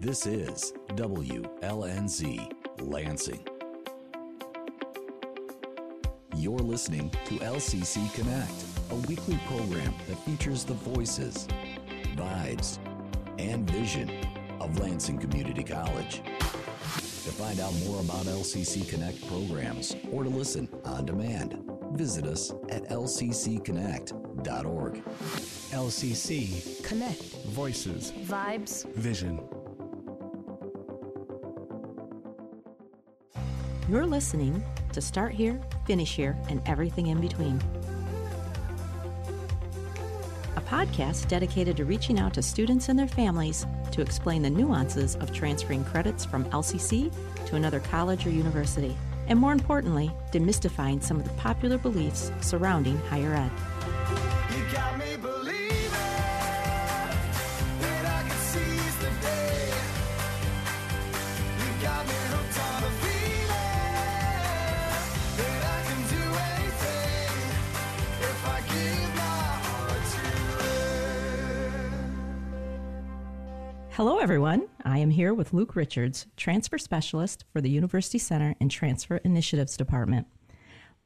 This is WLNZ Lansing. You're listening to LCC Connect, a weekly program that features the voices, vibes, and vision of Lansing Community College. To find out more about LCC Connect programs or to listen on demand, visit us at lccconnect.org. LCC Connect. Voices Vibes. Vision. You're listening to Start Here, Finish Here, and everything in between. A podcast dedicated to reaching out to students and their families to explain the nuances of transferring credits from LCC to another college or university. And more importantly, demystifying some of the popular beliefs surrounding higher ed. Hello, everyone. I am here with Luke Richards, Transfer Specialist for the University Center and Transfer Initiatives Department.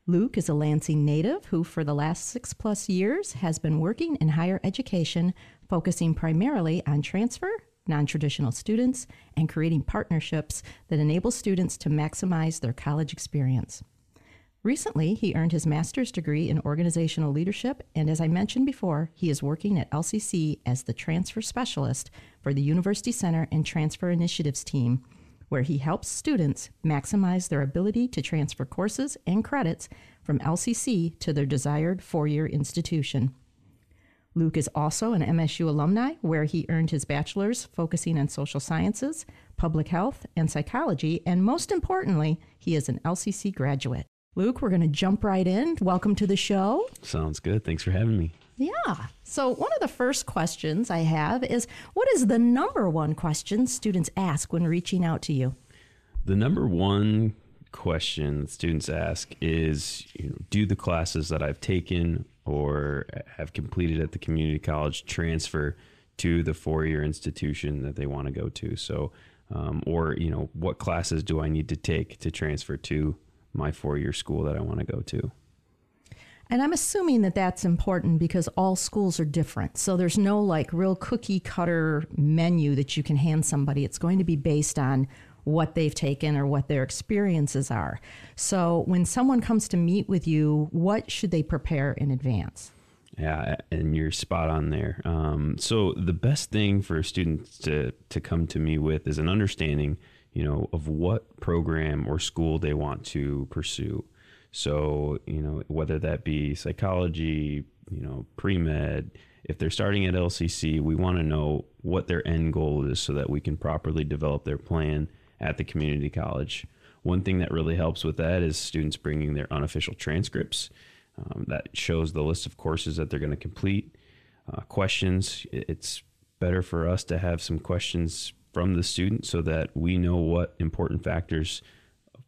Luke is a Lansing native who, for the last six plus years, has been working in higher education, focusing primarily on transfer, non traditional students, and creating partnerships that enable students to maximize their college experience. Recently, he earned his master's degree in organizational leadership, and as I mentioned before, he is working at LCC as the transfer specialist for the University Center and Transfer Initiatives team, where he helps students maximize their ability to transfer courses and credits from LCC to their desired four year institution. Luke is also an MSU alumni, where he earned his bachelor's focusing on social sciences, public health, and psychology, and most importantly, he is an LCC graduate. Luke, we're going to jump right in. Welcome to the show. Sounds good. Thanks for having me. Yeah. So, one of the first questions I have is what is the number one question students ask when reaching out to you? The number one question students ask is you know, do the classes that I've taken or have completed at the community college transfer to the four year institution that they want to go to? So, um, or, you know, what classes do I need to take to transfer to my four year school that I want to go to? And I'm assuming that that's important because all schools are different. So there's no like real cookie cutter menu that you can hand somebody. It's going to be based on what they've taken or what their experiences are. So when someone comes to meet with you, what should they prepare in advance? Yeah, and you're spot on there. Um, so the best thing for students to to come to me with is an understanding, you know, of what program or school they want to pursue. So you know, whether that be psychology, you know, pre med. If they're starting at LCC, we want to know what their end goal is so that we can properly develop their plan at the community college. One thing that really helps with that is students bringing their unofficial transcripts um, that shows the list of courses that they're going to complete. Uh, questions. It's better for us to have some questions from the student so that we know what important factors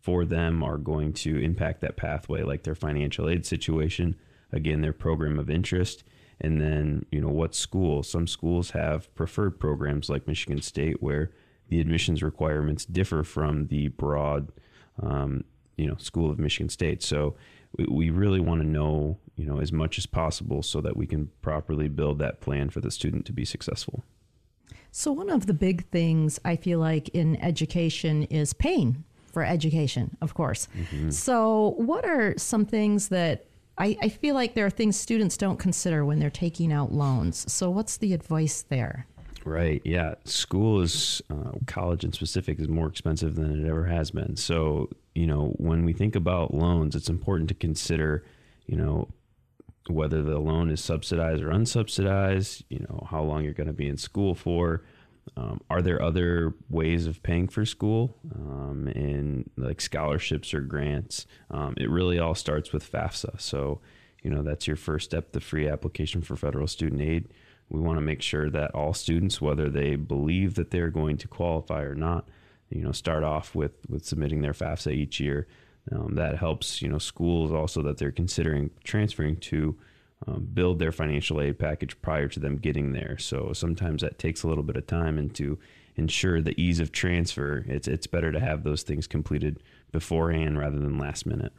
for them are going to impact that pathway, like their financial aid situation, again, their program of interest, and then, you know, what school. Some schools have preferred programs like Michigan State where the admissions requirements differ from the broad, um, you know, School of Michigan State. So we, we really want to know, you know, as much as possible so that we can properly build that plan for the student to be successful. So one of the big things I feel like in education is paying for education, of course. So what are some things that I, I feel like there are things students don't consider when they're taking out loans. So what's the advice there? Right. Yeah. School is, uh, college in specific, is more expensive than it ever has been. So, you know, when we think about loans, it's important to consider, you know, whether the loan is subsidized or unsubsidized, you know, how long you're going to be in school for. Um, are there other ways of paying for school um, in like scholarships or grants? Um, it really all starts with FAFSA. So, you know, that's your first step, the free application for federal student aid. We want to make sure that all students, whether they believe that they're going to qualify or not, you know, start off with with submitting their FAFSA each year. Um, that helps, you know, schools also that they're considering transferring to um, build their financial aid package prior to them getting there. So sometimes that takes a little bit of time, and to ensure the ease of transfer, it's it's better to have those things completed beforehand rather than last minute.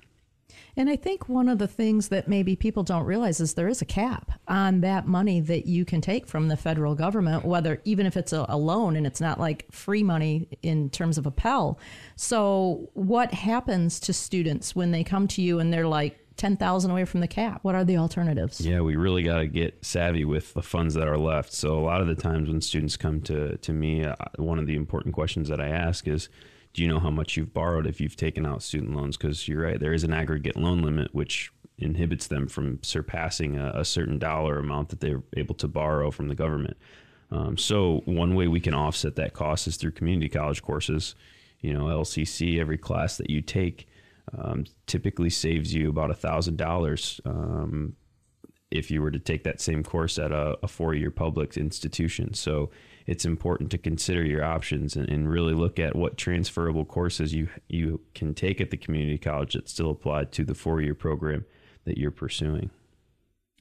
And I think one of the things that maybe people don't realize is there is a cap on that money that you can take from the federal government, whether even if it's a, a loan and it's not like free money in terms of a Pell. So, what happens to students when they come to you and they're like 10,000 away from the cap? What are the alternatives? Yeah, we really got to get savvy with the funds that are left. So a lot of the times when students come to to me, uh, one of the important questions that I ask is, do you know how much you've borrowed if you've taken out student loans? Because you're right, there is an aggregate loan limit which inhibits them from surpassing a, a certain dollar amount that they're able to borrow from the government. Um, so one way we can offset that cost is through community college courses. You know, LCC, every class that you take um, typically saves you about a thousand dollars um, if you were to take that same course at a, a four-year public institution. So it's important to consider your options and, and really look at what transferable courses you you can take at the community college that still apply to the four-year program that you're pursuing.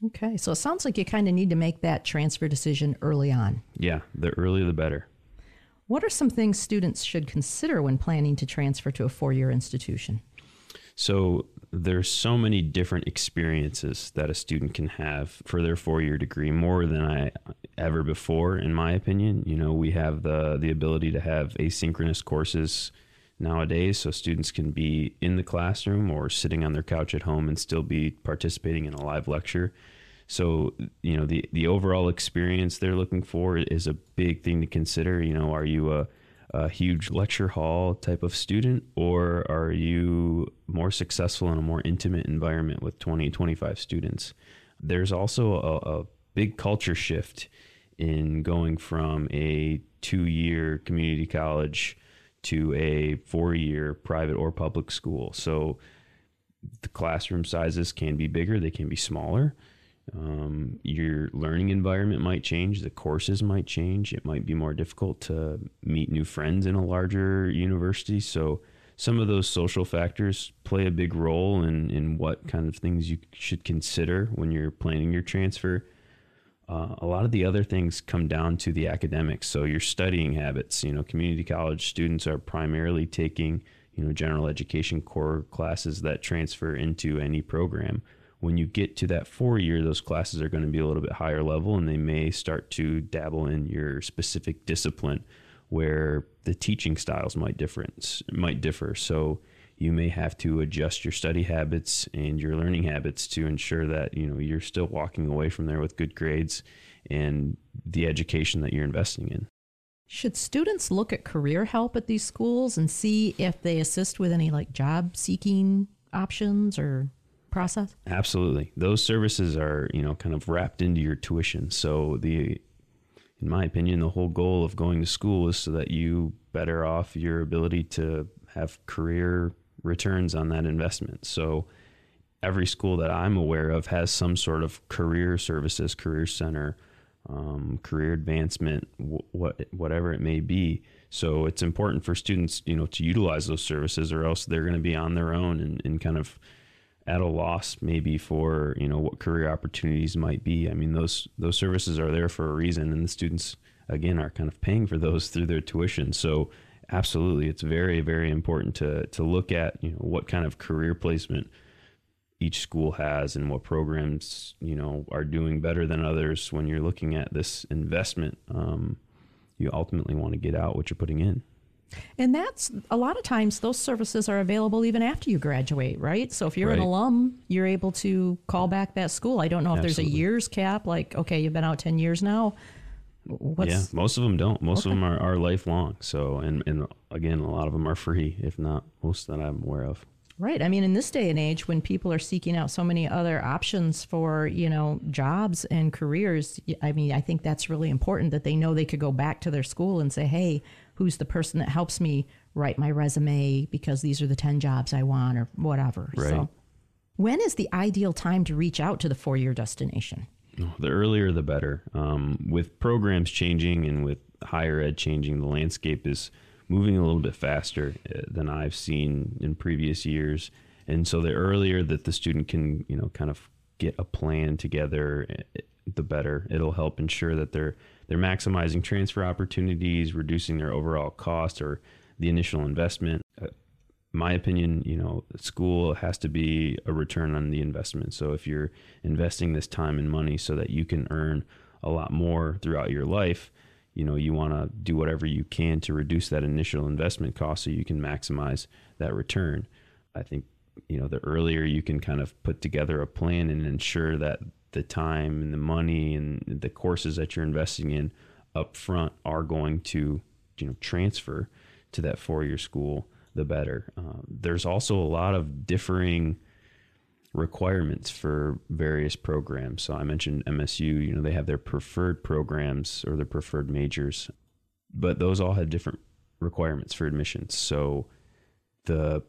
Okay, so it sounds like you kind of need to make that transfer decision early on. Yeah, the earlier the better. What are some things students should consider when planning to transfer to a four year institution? So there's so many different experiences that a student can have for their four-year degree, more than I ever before, in my opinion. You know, we have the the ability to have asynchronous courses nowadays, so students can be in the classroom or sitting on their couch at home and still be participating in a live lecture. So, you know, the the overall experience they're looking for is a big thing to consider. You know, are you a a huge lecture hall type of student, or are you more successful in a more intimate environment with 20, 25 students? There's also a, a big culture shift in going from a two year community college to a four year private or public school. So the classroom sizes can be bigger, they can be smaller. Um, your learning environment might change, the courses might change. It might be more difficult to meet new friends in a larger university. So, some of those social factors play a big role in, in what kind of things you should consider when you're planning your transfer. Uh, a lot of the other things come down to the academics. So, your studying habits. You know, community college students are primarily taking, you know, general education core classes that transfer into any program when you get to that four year, those classes are going to be a little bit higher level and they may start to dabble in your specific discipline where the teaching styles might difference might differ. So you may have to adjust your study habits and your learning habits to ensure that you know you're still walking away from there with good grades and the education that you're investing in. Should students look at career help at these schools and see if they assist with any like job seeking options or process? Absolutely. Those services are, you know, kind of wrapped into your tuition. So the in my opinion, the whole goal of going to school is so that you better off your ability to have career returns on that investment. So every school that I'm aware of has some sort of career services, career center, um, career advancement, wh- what whatever it may be. So it's important for students, you know, to utilize those services, or else they're going to be on their own and, and kind of at a loss maybe for you know what career opportunities might be. I mean those those services are there for a reason, and the students again are kind of paying for those through their tuition. So absolutely, it's very very important to to look at you know what kind of career placement each school has and what programs you know are doing better than others when you're looking at this investment um, you ultimately want to get out what you're putting in And that's a lot of times those services are available even after you graduate, right? So if you're an alum, you're able to call back that school. I don't know if there's a years cap, like, okay, you've been out 10 years now. What's, yeah most of them don't most of them are, are lifelong so and, and again a lot of them are free if not most that i'm aware of Right. I mean, in this day and age, when people are seeking out so many other options for, you know, jobs and careers, I mean, I think that's really important that they know they could go back to their school and say, hey, who's the person that helps me write my resume because these are the 10 jobs I want or whatever. Right. So, when is the ideal time to reach out to the four year destination? The earlier the better. Um, with programs changing and with higher ed changing, the landscape is moving a little bit faster uh, than I've seen in previous years. And so the earlier that the student can, you know, kind of get a plan together, uh, the better. It'll help ensure that they're they're maximizing transfer opportunities, reducing their overall cost or the initial investment. Uh, my opinion, you know, school has to be a return on the investment. So if you're investing this time and money so that you can earn a lot more throughout your life, you know, you want to do whatever you can to reduce that initial investment cost so you can maximize that return. I think, you know, the earlier you can kind of put together a plan and ensure that the time and the money and the courses that you're investing in up front are going to, you know, transfer to that four-year school, the better. Um, there's also a lot of differing requirements for various programs. So I mentioned MSU, you know, they have their preferred programs or their preferred majors, but those all have different requirements for admissions. So the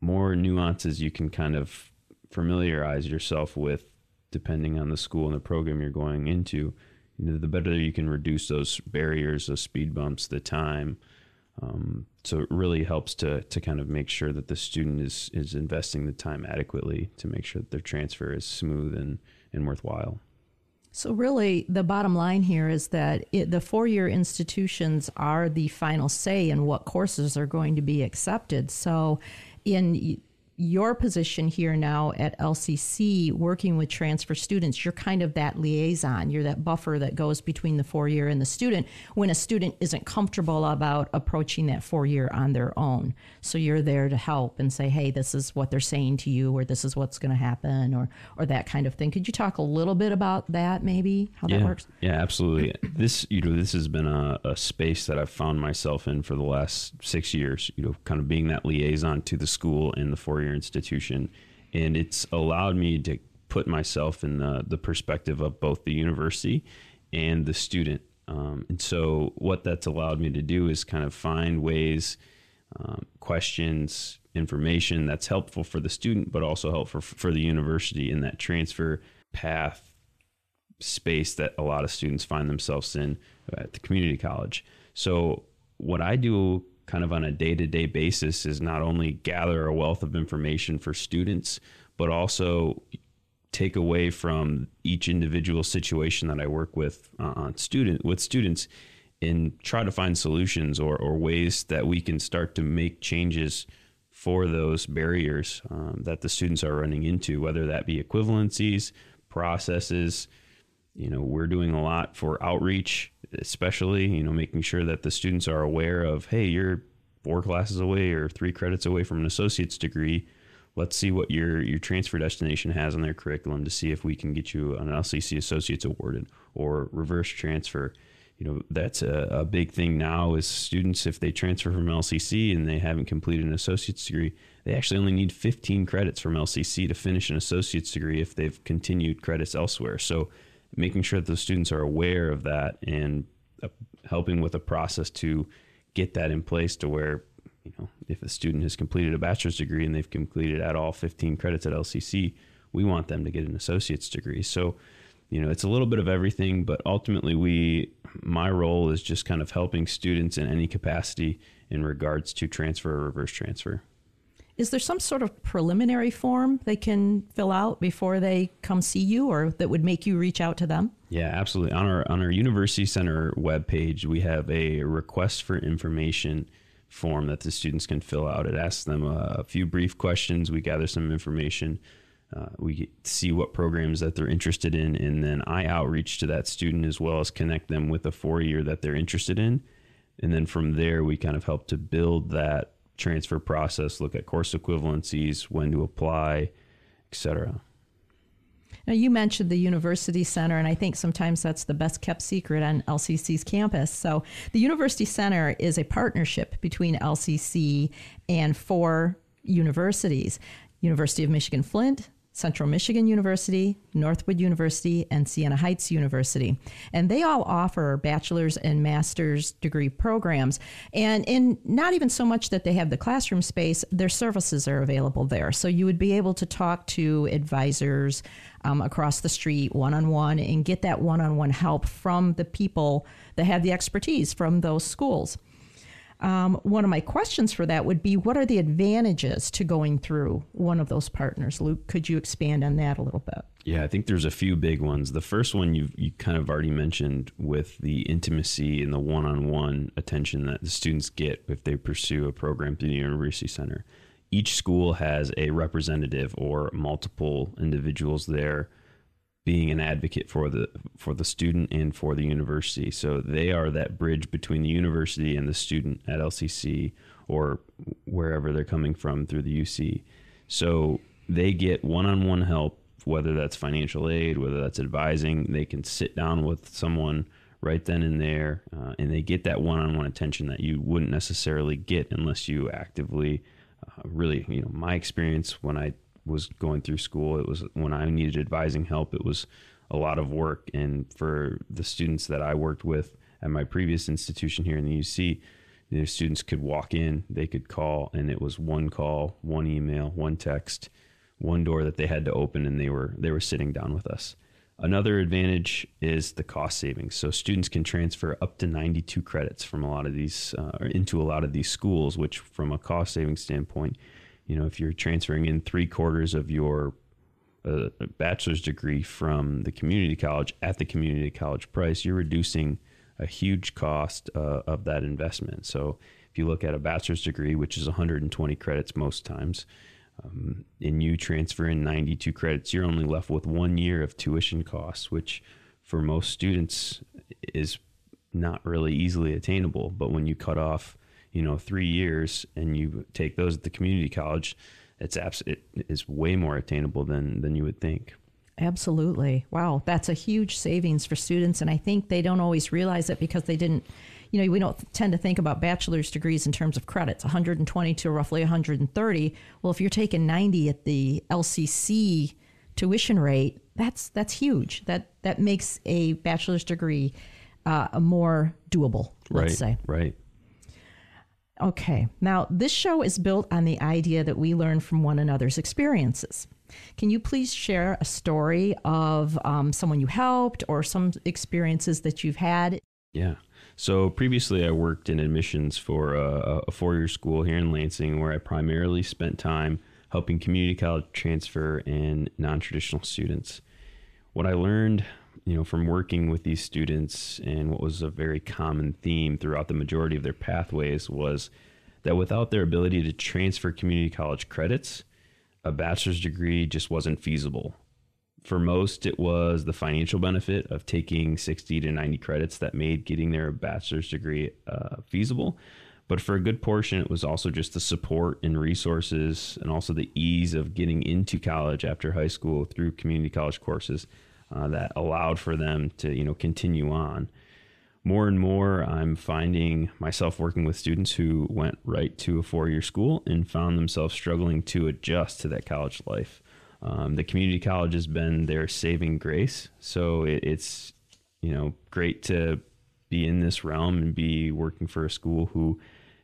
more nuances you can kind of familiarize yourself with depending on the school and the program you're going into, you know, the better you can reduce those barriers, those speed bumps, the time, um, so it really helps to to kind of make sure that the student is is investing the time adequately to make sure that their transfer is smooth and and worthwhile. So, really, the bottom line here is that it, the four year institutions are the final say in what courses are going to be accepted. So, in your position here now at LCC, working with transfer students, you're kind of that liaison. You're that buffer that goes between the four year and the student when a student isn't comfortable about approaching that four year on their own. So you're there to help and say, hey, this is what they're saying to you, or this is what's going to happen, or or that kind of thing. Could you talk a little bit about that, maybe how yeah, that works? Yeah, absolutely. this you know this has been a, a space that I've found myself in for the last six years. You know, kind of being that liaison to the school and the four year institution, and it's allowed me to put myself in the the perspective of both the university and the student. Um, and so, what that's allowed me to do is kind of find ways, um, questions, information that's helpful for the student, but also helpful for, for the university in that transfer path space that a lot of students find themselves in at the community college. So, what I do kind of on a day to day basis is not only gather a wealth of information for students, but also take away from each individual situation that I work with uh, on student with students and try to find solutions or, or ways that we can start to make changes for those barriers um, that the students are running into, whether that be equivalencies, processes. You know, we're doing a lot for outreach, especially, you know, making sure that the students are aware of, hey, you're four classes away or three credits away from an associate's degree. Let's see what your, your transfer destination has on their curriculum to see if we can get you an LCC Associates awarded or reverse transfer you know that's a, a, big thing now is students if they transfer from lcc and they haven't completed an associate's degree they actually only need 15 credits from lcc to finish an associate's degree if they've continued credits elsewhere so making sure that those students are aware of that and uh, helping with a process to get that in place to where you know if a student has completed a bachelor's degree and they've completed at all 15 credits at lcc we want them to get an associate's degree. So you know it's a little bit of everything but ultimately we my role is just kind of helping students in any capacity in regards to transfer or reverse transfer is there some sort of preliminary form they can fill out before they come see you or that would make you reach out to them? Yeah absolutely. On our on our university center webpage we have a request for information form that the students can fill out. It asks them a, a few brief questions. We gather some information. Uh, we see what programs that they're interested in, and then I outreach to that student as well as connect them with a four year that they're interested in. And then from there, we kind of help to build that transfer process, look at course equivalencies, when to apply, etc. Now, you mentioned the University Center, and I think sometimes that's the best kept secret on LCC's campus. So, the University Center is a partnership between LCC and four universities University of Michigan Flint, Central Michigan University, Northwood University, and Siena Heights University. And they all offer bachelor's and master's degree programs. And in not even so much that they have the classroom space, their services are available there. So you would be able to talk to advisors um, across the street one on one and get that one on one help from the people that have the expertise from those schools. Um, one of my questions for that would be what are the advantages to going through one of those partners? Luke, could you expand on that a little bit? Yeah, I think there's a few big ones. The first one you you kind of already mentioned with the intimacy and the one-on-one attention that the students get if they pursue a program through the university center. Each school has a representative or multiple individuals there being an advocate for the for the student and for the university. So they are that bridge between the university and the student at LCC or wherever they're coming from through the UC. So they get one-on-one help whether that's financial aid, whether that's advising, they can sit down with someone right then and there, uh, and they get that one-on-one attention that you wouldn't necessarily get unless you actively, uh, really, you know, my experience when I was going through school, it was when I needed advising help, it was a lot of work, and for the students that I worked with at my previous institution here in the UC. The students could walk in, they could call, and it was one call, one email, one text, one door that they had to open and they were they were sitting down with us. Another advantage is the cost savings. So students can transfer up to 92 credits from a lot of these uh, into a lot of these schools, which from a cost saving standpoint, you know, if you're transferring in three quarters of your uh, bachelor's degree from the community college at the community college price, you're reducing a huge cost uh, of that investment. So if you look at a bachelor's degree, which is 120 credits most times, um, and you transfer in 92 credits, you're only left with one year of tuition costs, which for most students is not really easily attainable. But when you cut off, you know, three years and you take those at the community college, it's abs- it is way more attainable than than you would think. Absolutely. Wow, that's a huge savings for students. And I think they don't always realize it because they didn't, you know, we don't tend to think about bachelor's degrees in terms of credits 120 to roughly 130. Well, if you're taking 90 at the LCC tuition rate, that's that's huge. That that makes a bachelor's degree uh, a more doable, let's right. say. Right. Okay. Now, this show is built on the idea that we learn from one another's experiences. Can you please share a story of um, someone you helped or some experiences that you've had? Yeah. So previously, I worked in admissions for a, a four-year school here in Lansing, where I primarily spent time helping community college transfer and non-traditional students. What I learned, you know, from working with these students, and what was a very common theme throughout the majority of their pathways, was that without their ability to transfer community college credits, a bachelor's degree just wasn't feasible. For most, it was the financial benefit of taking 60 to 90 credits that made getting their bachelor's degree uh, feasible. But for a good portion, it was also just the support and resources and also the ease of getting into college after high school through community college courses uh, that allowed for them to, you know, continue on more and more I'm finding myself working with students who went right to a four year school and found themselves struggling to adjust to that college life. Um, the community college has been their saving grace. So it, it's, you know, great to be in this realm and be working for a school who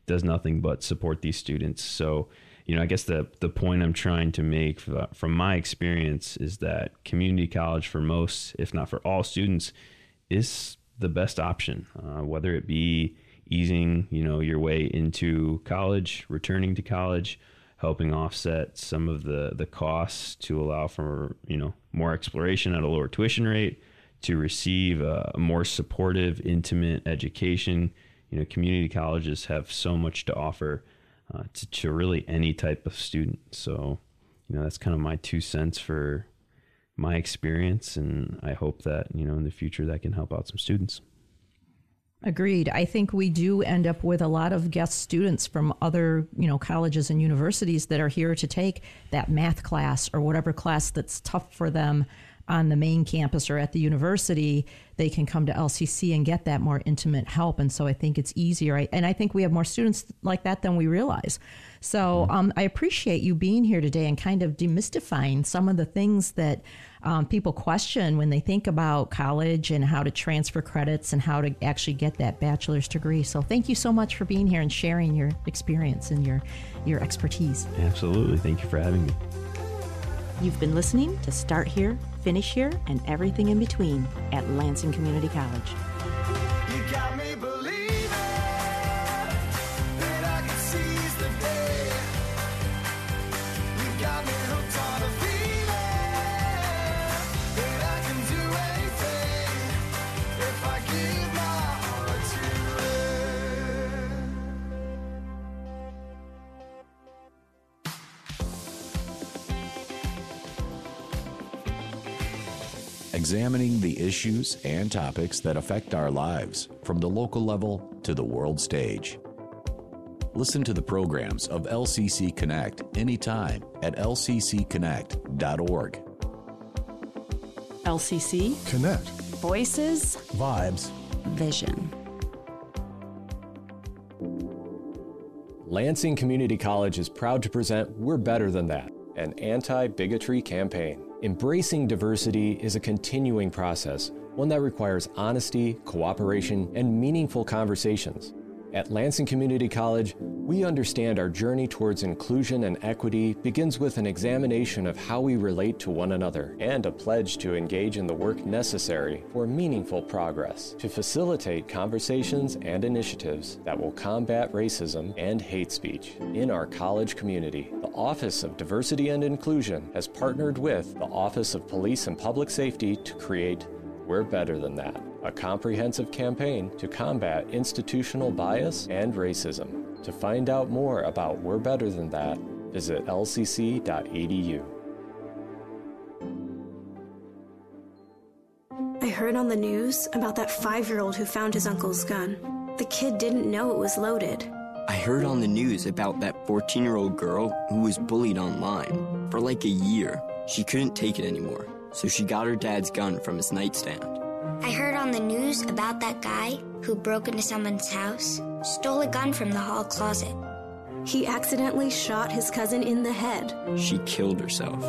does nothing but support these students. So, you know, I guess the the point I'm trying to make from my experience is that community college for most, if not for all students, is the best option, uh, whether it be easing, you know, your way into college, returning to college, helping offset some of the the costs to allow for you know more exploration at a lower tuition rate, to receive a more supportive, intimate education. You know, community colleges have so much to offer uh, to, to really any type of student. So, you know, that's kind of my two cents for my experience and I hope that, you know, in the future that can help out some students. Agreed. I think we do end up with a lot of guest students from other, you know, colleges and universities that are here to take that math class or whatever class that's tough for them on the main campus or at the university. They can come to LCC and get that more intimate help. And so I think it's easier. I, and I think we have more students like that than we realize. So um, I appreciate you being here today and kind of demystifying some of the things that um, people question when they think about college and how to transfer credits and how to actually get that bachelor's degree. So thank you so much for being here and sharing your experience and your your expertise. Absolutely. Thank you for having me. You've been listening to Start Here, Finish Here, and everything in between at Lansing Community College. Examining the issues and topics that affect our lives from the local level to the world stage. Listen to the programs of LCC Connect anytime at lccconnect.org. LCC Connect. Voices Vibes. Vision. Lansing Community College is proud to present We're Better Than That, an anti bigotry campaign. Embracing diversity is a continuing process, one that requires honesty, cooperation, and meaningful conversations. At Lansing Community College, we understand our journey towards inclusion and equity begins with an examination of how we relate to one another and a pledge to engage in the work necessary for meaningful progress to facilitate conversations and initiatives that will combat racism and hate speech in our college community. Office of Diversity and Inclusion has partnered with the Office of Police and Public Safety to create We're Better Than That, a comprehensive campaign to combat institutional bias and racism. To find out more about We're Better Than That, visit lcc.edu. I heard on the news about that five year old who found his uncle's gun. The kid didn't know it was loaded. I heard on the news about that 14 year old girl who was bullied online. For like a year, she couldn't take it anymore, so she got her dad's gun from his nightstand. I heard on the news about that guy who broke into someone's house, stole a gun from the hall closet, He accidentally shot his cousin in the head. She killed herself.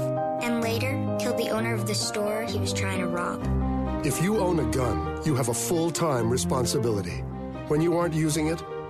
and later killed the owner of the store he was trying to rob. If you own a gun, you have a full time responsibility. When you aren't using it,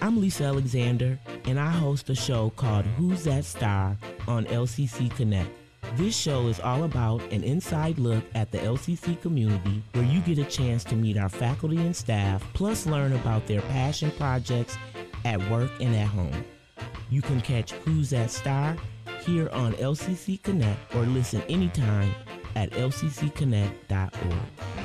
I'm Lisa Alexander, and I host a show called Who's That Star on LCC Connect. This show is all about an inside look at the LCC community where you get a chance to meet our faculty and staff, plus learn about their passion projects at work and at home. You can catch Who's That Star here on LCC Connect or listen anytime at lccconnect.org.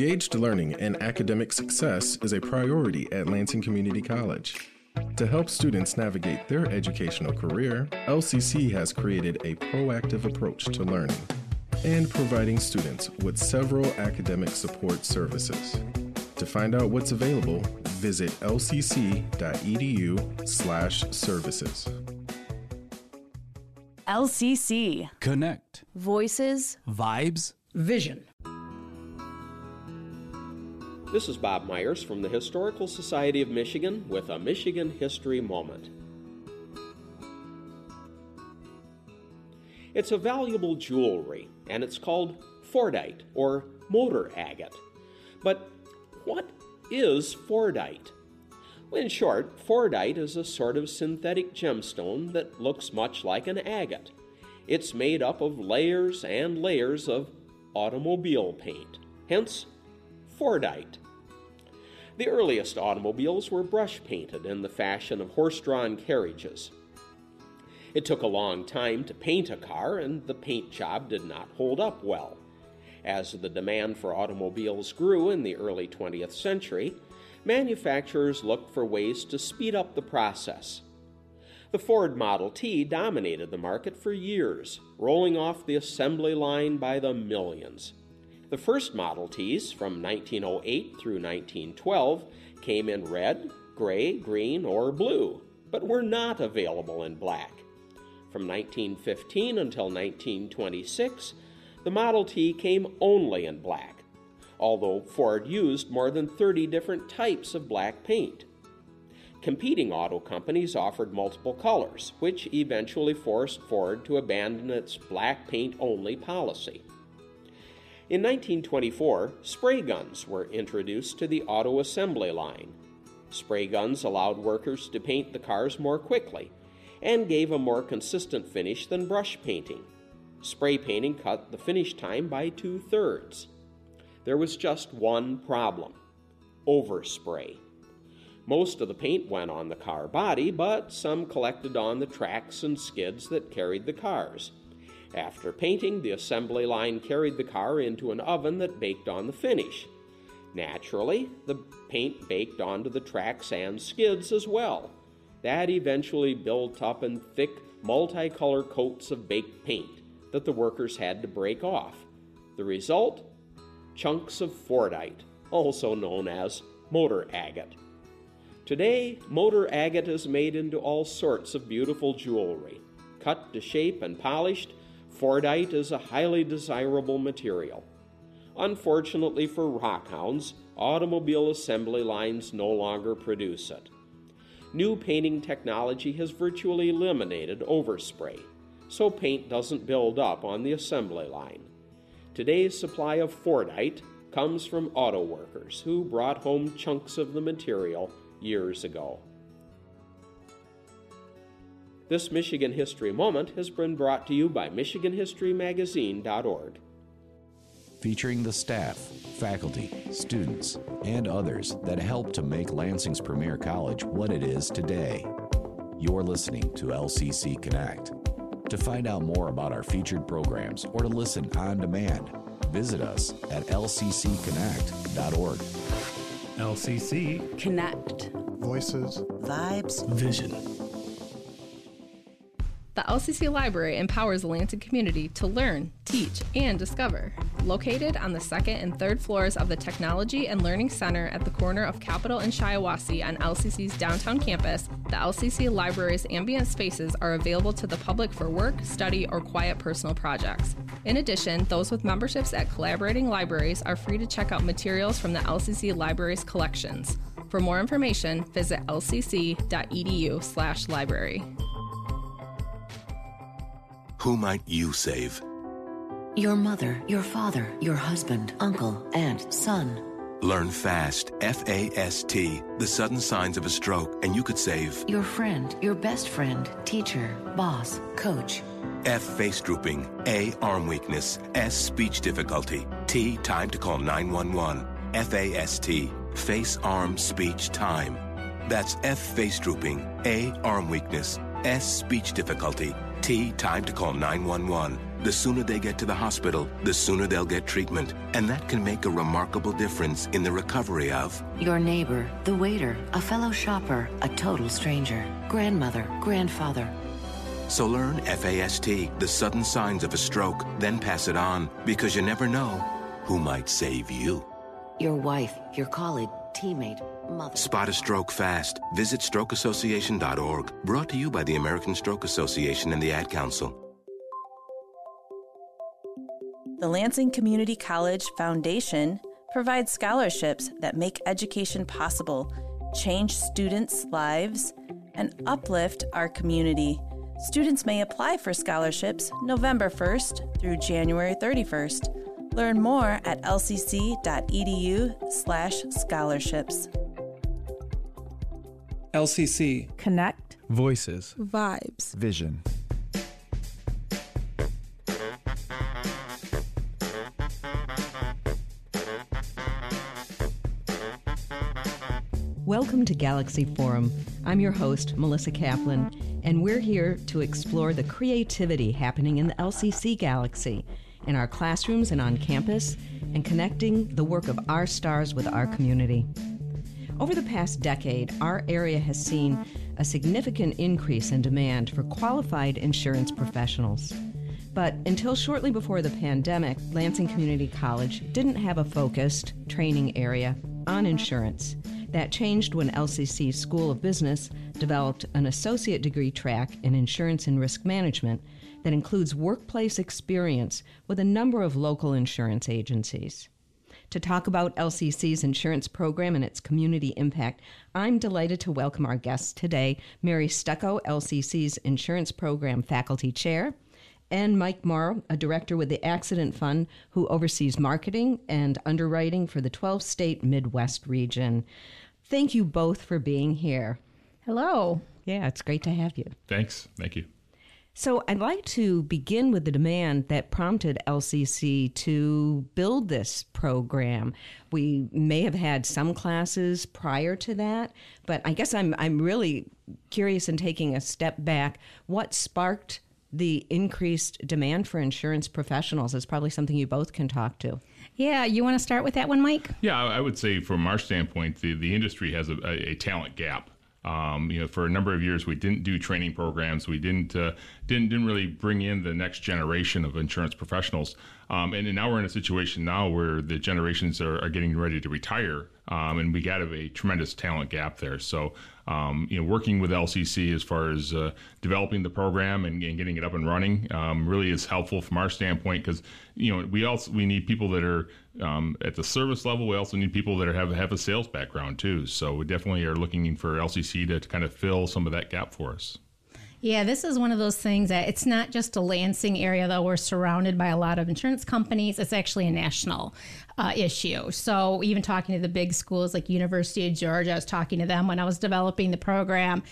Engaged learning and academic success is a priority at Lansing Community College. To help students navigate their educational career, LCC has created a proactive approach to learning and providing students with several academic support services. To find out what's available, visit lcc.edu/services. LCC Connect. Voices Vibes. Vision. This is Bob Myers from the Historical Society of Michigan with a Michigan History Moment. It's a valuable jewelry, and it's called Fordite or motor agate. But what is Fordite? In short, Fordite is a sort of synthetic gemstone that looks much like an agate. It's made up of layers and layers of automobile paint, hence Fordite. The earliest automobiles were brush painted in the fashion of horse drawn carriages. It took a long time to paint a car, and the paint job did not hold up well. As the demand for automobiles grew in the early 20th century, manufacturers looked for ways to speed up the process. The Ford Model T dominated the market for years, rolling off the assembly line by the millions. The first Model Ts from 1908 through 1912 came in red, gray, green, or blue, but were not available in black. From 1915 until 1926, the Model T came only in black, although Ford used more than 30 different types of black paint. Competing auto companies offered multiple colors, which eventually forced Ford to abandon its black paint only policy. In 1924, spray guns were introduced to the auto assembly line. Spray guns allowed workers to paint the cars more quickly and gave a more consistent finish than brush painting. Spray painting cut the finish time by two thirds. There was just one problem overspray. Most of the paint went on the car body, but some collected on the tracks and skids that carried the cars. After painting, the assembly line carried the car into an oven that baked on the finish. Naturally, the paint baked onto the tracks and skids as well. That eventually built up in thick, multicolor coats of baked paint that the workers had to break off. The result? Chunks of Fordite, also known as motor agate. Today, motor agate is made into all sorts of beautiful jewelry. Cut to shape and polished, Fordite is a highly desirable material. Unfortunately for rockhounds, automobile assembly lines no longer produce it. New painting technology has virtually eliminated overspray, so paint doesn't build up on the assembly line. Today's supply of Fordite comes from auto workers who brought home chunks of the material years ago. This Michigan History Moment has been brought to you by MichiganHistoryMagazine.org. featuring the staff, faculty, students, and others that help to make Lansing's premier college what it is today. You're listening to LCC Connect. To find out more about our featured programs or to listen on demand, visit us at lccconnect.org. LCC Connect. Voices, Vibes. Vision. The LCC Library empowers the Lansing community to learn, teach, and discover. Located on the second and third floors of the Technology and Learning Center at the corner of Capitol and Shiawassee on LCC's downtown campus, the LCC Library's ambient spaces are available to the public for work, study, or quiet personal projects. In addition, those with memberships at collaborating libraries are free to check out materials from the LCC Library's collections. For more information, visit lcc.edu/library. Who might you save? Your mother, your father, your husband, uncle, aunt, son. Learn fast, F A S T, the sudden signs of a stroke, and you could save Your friend, your best friend, teacher, boss, coach. F face drooping, A arm weakness, S speech difficulty, T time to call 911, F A S T, face arm speech time. That's F face drooping, A arm weakness, S speech difficulty, T time to call 911. The sooner they get to the hospital, the sooner they'll get treatment, and that can make a remarkable difference in the recovery of Your neighbor, the waiter, a fellow shopper, a total stranger, grandmother, grandfather. So learn FAST, the sudden signs of a stroke, then pass it on because you never know who might save you. Your wife, your colleague, teammate, mother. Spot a stroke fast. Visit strokeassociation.org. Brought to you by the American Stroke Association and the Ad Council. The Lansing Community College Foundation provides scholarships that make education possible, change students' lives, and uplift our community. Students may apply for scholarships November 1st through January 31st. Learn more at lcc.edu/scholarships. LCC Connect. Voices, Vibes. Vision. Welcome to Galaxy Forum. I'm your host, Melissa Kaplan, and we're here to explore the creativity happening in the LCC galaxy, in our classrooms and on campus, and connecting the work of our stars with our community. Over the past decade, our area has seen a significant increase in demand for qualified insurance professionals. But until shortly before the pandemic, Lansing Community College didn't have a focused training area on insurance. That changed when LCC School of Business developed an associate degree track in insurance and risk management that includes workplace experience with a number of local insurance agencies. To talk about LCC's insurance program and its community impact, I'm delighted to welcome our guests today Mary Stucko, LCC's Insurance Program Faculty Chair, and Mike Maurer, a director with the Accident Fund who oversees marketing and underwriting for the 12 state Midwest region. Thank you both for being here. Hello. Yeah, it's great to have you. Thanks. Thank you. So I'd like to begin with the demand that prompted LCC to build this program. We may have had some classes prior to that, but I guess I'm I'm really curious in taking a step back. What sparked the increased demand for insurance professionals is probably something you both can talk to. Yeah, you want to start with that one, Mike? Yeah, I I would say from our standpoint, the, the industry has a, a, a talent gap. Um, you know, for a number of years, we didn't do training programs. We didn't uh, didn't didn't really bring in the next generation of insurance professionals. Um, and, now we're in a situation now where the generations are, are getting ready to retire, um, and we got a tremendous talent gap there. So, um, you know, working with LCC as far as uh, developing the program and, and getting it up and running um, really is helpful from our standpoint because you know we also we need people that are um, at the service level. We also need people that are, have have a sales background too. So we definitely are looking for LCC to, to kind of fill some of that gap for us. Yeah, this is one of those things that it's not just a Lansing area, though. We're surrounded by a lot of insurance companies. It's actually a national uh, issue. So, even talking to the big schools like University of Georgia, I was talking to them when I was developing the program,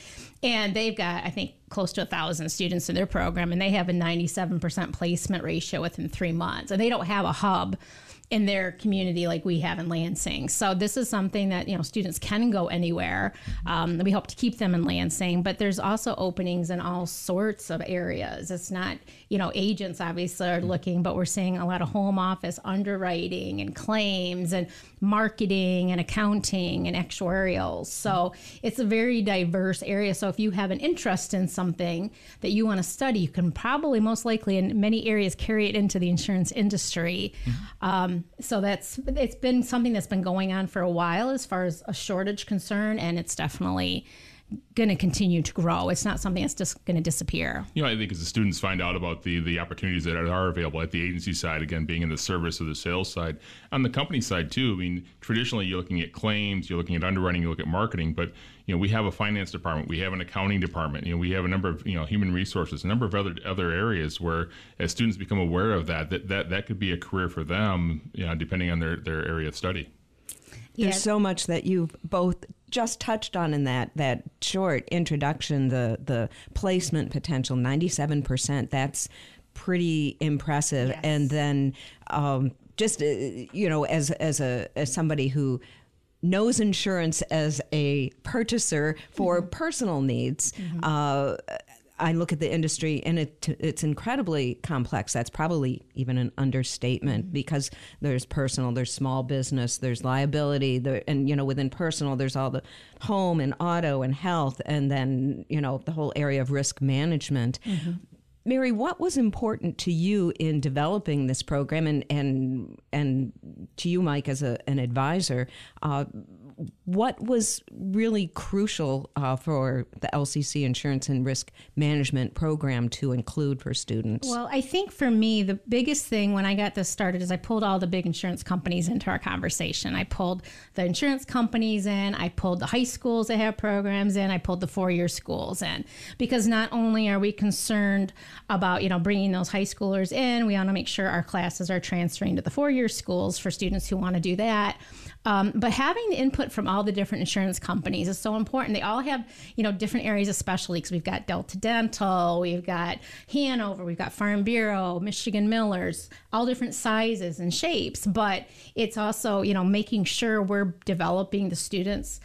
and they've got, I think, close to a thousand students in their program, and they have a 97% placement ratio within three months, and they don't have a hub in their community like we have in Lansing. So this is something that you know students can go anywhere. Um, we hope to keep them in Lansing, but there's also openings in all sorts of areas. It's not you know agents obviously are mm-hmm. looking, but we're seeing a lot of home office underwriting and claims and marketing and accounting and actuarials. So mm-hmm. it's a very diverse area. So if you have an interest in something that you want to study, you can probably most likely in many areas carry it into the insurance industry. Mm-hmm. Um, so that's it's been something that's been going on for a while as far as a shortage concern, and it's definitely going to continue to grow. It's not something that's just going to disappear. You know, I think as the students find out about the the opportunities that are available at the agency side, again, being in the service of the sales side, on the company side too. I mean, traditionally you're looking at claims, you're looking at underwriting, you look at marketing, but you know, we have a finance department, we have an accounting department, you know, we have a number of you know human resources, a number of other other areas where as students become aware of that, that that, that could be a career for them, you know, depending on their their area of study. There's so much that you've both just touched on in that that short introduction. The the placement potential, ninety seven percent. That's pretty impressive. And then um, just uh, you know, as as a as somebody who knows insurance as a purchaser for personal needs. Uh, I look at the industry and it it's incredibly complex. That's probably even an understatement because there's personal, there's small business, there's liability, there, and you know within personal there's all the home and auto and health, and then you know the whole area of risk management. Mary, what was important to you in developing this program, and and and to you, Mike, as a, an advisor? Uh, what was really crucial uh, for the LCC Insurance and Risk Management Program to include for students? Well, I think for me, the biggest thing when I got this started is I pulled all the big insurance companies into our conversation. I pulled the insurance companies in, I pulled the high schools that have programs in, I pulled the four year schools in. Because not only are we concerned about, you know, bringing those high schoolers in, we want to make sure our classes are transferring to the four year schools for students who want to do that. Um, but having the input from all the different insurance companies is so important. They all have, you know, different areas of specialty because we've got Delta Dental, we've got Hanover, we've got Farm Bureau, Michigan Millers, all different sizes and shapes. But it's also, you know, making sure we're developing the students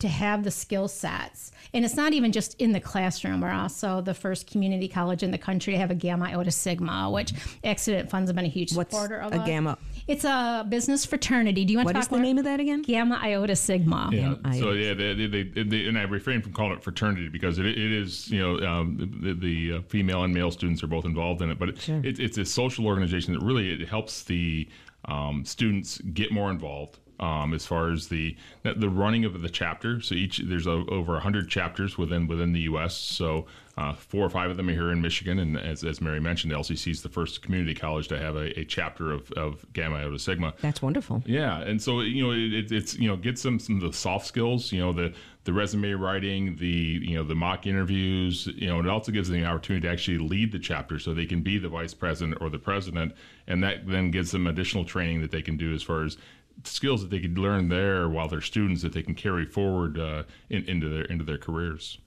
to have the skill sets. And it's not even just in the classroom. We're also the first community college in the country to have a Gamma Iota Sigma, which Accident Funds have been a huge What's supporter of. a us. Gamma? It's a business fraternity. Do you want What to talk? talk the name of that again? Gamma Iota Sigma. Yeah. So yeah, they, they, they, they, and I refrain from calling it fraternity because it, it is you know um, the, the uh, female and male students are both involved in it, but it, it, it's a social organization that really it helps the um, students get more involved. Um, as far as the the running of the chapter, so each there's a, over hundred chapters within within the U.S. So uh, four or five of them are here in Michigan, and as, as Mary mentioned, LCC is the first community college to have a, a chapter of, of Gamma Iota Sigma. That's wonderful. Yeah, and so you know it, it's you know get some some of the soft skills, you know the the resume writing, the you know the mock interviews, you know it also gives them the opportunity to actually lead the chapter, so they can be the vice president or the president, and that then gives them additional training that they can do as far as skills that they could learn there while they're students that they can carry forward uh, in, into their into their careers.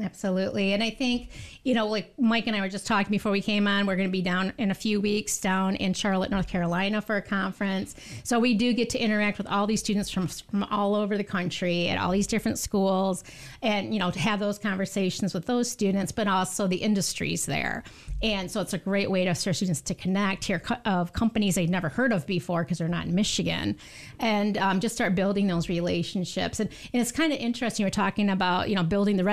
Absolutely. And I think, you know, like Mike and I were just talking before we came on, we're going to be down in a few weeks down in Charlotte, North Carolina for a conference. So we do get to interact with all these students from, from all over the country at all these different schools and, you know, to have those conversations with those students, but also the industries there. And so it's a great way to, for students to connect, hear co- of companies they've never heard of before because they're not in Michigan, and um, just start building those relationships. And, and it's kind of interesting. You're talking about, you know, building the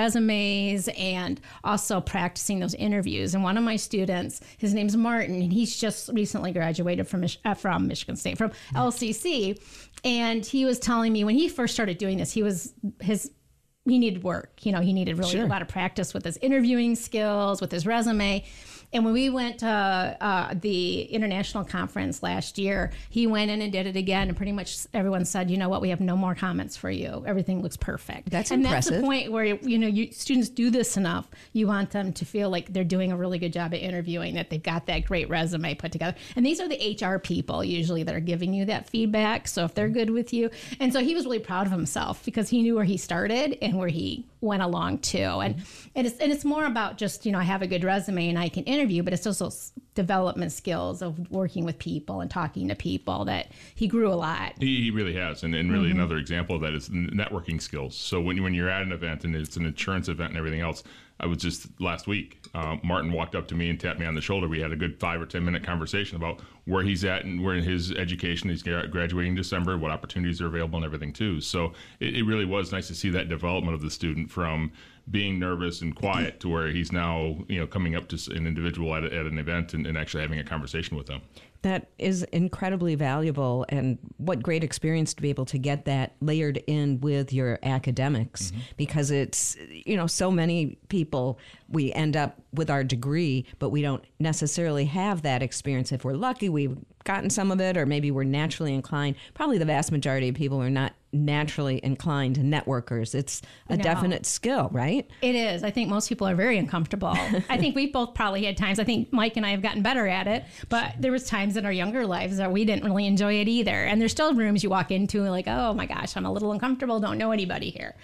resumes and also practicing those interviews. And one of my students, his name's Martin, and he's just recently graduated from, Mich- uh, from Michigan State, from LCC. And he was telling me when he first started doing this, he was, his, he needed work. You know, he needed really Sure. a lot of practice with his interviewing skills, with his resume. And when we went to uh, the international conference last year, he went in and did it again, and pretty much everyone said, "You know what? We have no more comments for you. Everything looks perfect." That's and that's the point where you know you, students do this enough. You want them to feel like they're doing a really good job at interviewing, that they've got that great resume put together. And these are the HR people usually that are giving you that feedback. So if they're good with you, and so he was really proud of himself because he knew where he started and where he went along to. And and it's and it's more about just you know I have a good resume and I can interview, but it's also development skills of working with people and talking to people that he grew a lot. He, he really has, and, and really Mhm. another example of that is networking skills. So when when you're at an event and it's an insurance event and everything else, I was just last week. Uh, Martin walked up to me and tapped me on the shoulder. We had a good five or ten minute conversation about where he's at and where in his education he's gra- graduating in December, what opportunities are available, and everything too. So it, it really was nice to see that development of the student from being nervous and quiet to where he's now you know coming up to an individual at, at an event and, and actually having a conversation with them. That is incredibly valuable, and what great experience to be able to get that layered in with your academics mm-hmm. because it's, you know, so many people, we end up with our degree, but we don't necessarily have that experience. If we're lucky, we've gotten some of it, or maybe we're naturally inclined. Probably the vast majority of people are not naturally inclined to networkers. It's a No. definite skill, right? It is. I think most people are very uncomfortable. I think we both probably had times. I think Mike and I have gotten better at it, but there was times in our younger lives that we didn't really enjoy it either. And there's still rooms you walk into like, oh my gosh, I'm a little uncomfortable. Don't know anybody here.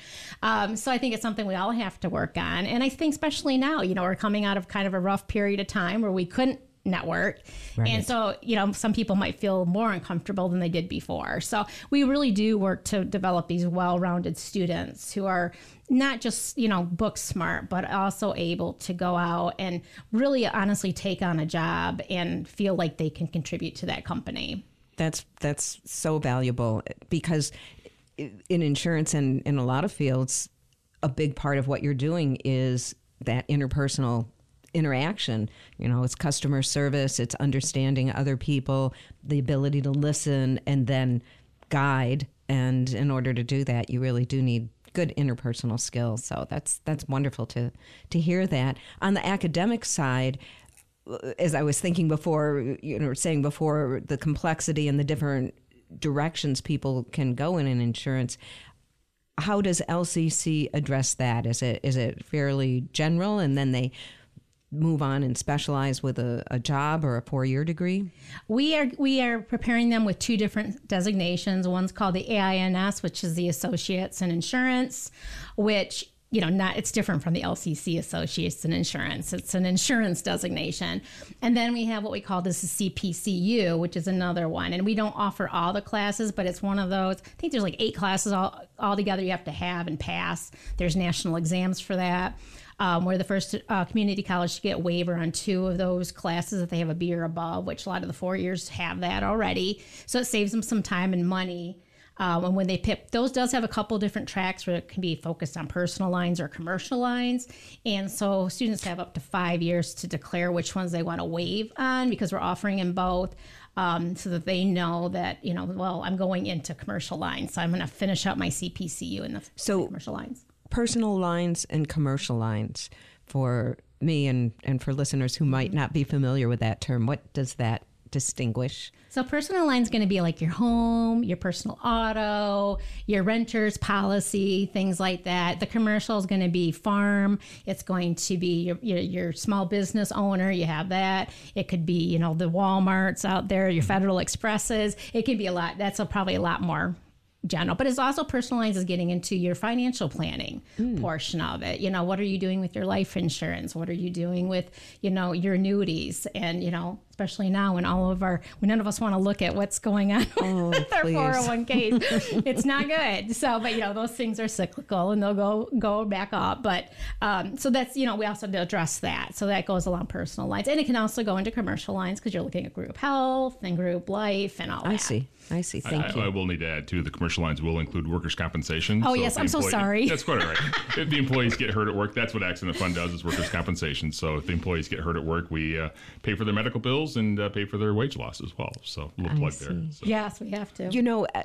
Um, so I think it's something we all have to work on. And I think especially now, you know, we're coming out of kind of a rough period of time where we couldn't network. Right. And so, you know, some people might feel more uncomfortable than they did before. So we really do work to develop these well rounded students who are not just, you know, book smart, but also able to go out and really honestly take on a job and feel like they can contribute to that company. That's that's so valuable because in insurance and in a lot of fields, a big part of what you're doing is that interpersonal interaction. You know, it's customer service, it's understanding other people, the ability to listen and then guide. And in order to do that, you really do need good interpersonal skills. So that's that's wonderful to to hear that. On the academic side, as I was thinking before, you know, saying before, the complexity and the different directions people can go in in insurance. How does LCC address that? Is it is it fairly general, and then they move on and specialize with a, a job or a four year degree? We are we are preparing them with two different designations. One's called the AINS, which is the Associates in Insurance, which you know not it's different from the LCC Associates in Insurance. It's an insurance designation, and then we have what we call this is CPCU, which is another one. And we don't offer all the classes, but it's one of those. I think there's like eight classes all all together you have to have and pass. There's national exams for that. Um, we're the first uh, community college to get waiver on two of those classes if they have a B or above, which a lot of the four years have that already. So it saves them some time and money. Um, and when they pick, those does have a couple different tracks where it can be focused on personal lines or commercial lines. And so students have up to five years to declare which ones they want to waive on because we're offering them both. Um, so that they know that you know, well, I'm going into commercial lines, so I'm going to finish up my CPCU in the So commercial lines. Personal lines and commercial lines for me and, and for listeners who might mm-hmm. not be familiar with that term. What does that distinguish? So personal line is going to be like your home, your personal auto, your renter's policy, things like that. The commercial is going to be farm. It's going to be your, your, your small business owner. You have that. It could be, you know, the Walmarts out there, your mm-hmm. Federal Expresses. It can be a lot. That's a, probably a lot more general, but it's also personal lines is getting into your financial planning portion of it. You know, what are you doing with your life insurance? What are you doing with, you know, your annuities? And, you know, especially now when all of our, when none of us want to look at what's going on with our 401ks. it's not good. So, but you know, those things are cyclical and they'll go, go back up. But, um, so that's, you know, we also have to address that. So that goes along personal lines and it can also go into commercial lines because you're looking at group health and group life and all I that. I see. I see. Thank I, you. I will need to add too. The commercial lines will include workers' compensation. Oh, if yes, I'm so sorry. That's quite all right. if the employees get hurt at work, that's what accident fund does is workers' compensation. So if the employees get hurt at work, we uh, pay for their medical bills and uh, pay for their wage loss as well. So a little I plug there. So- Yes, we have to. You know, uh,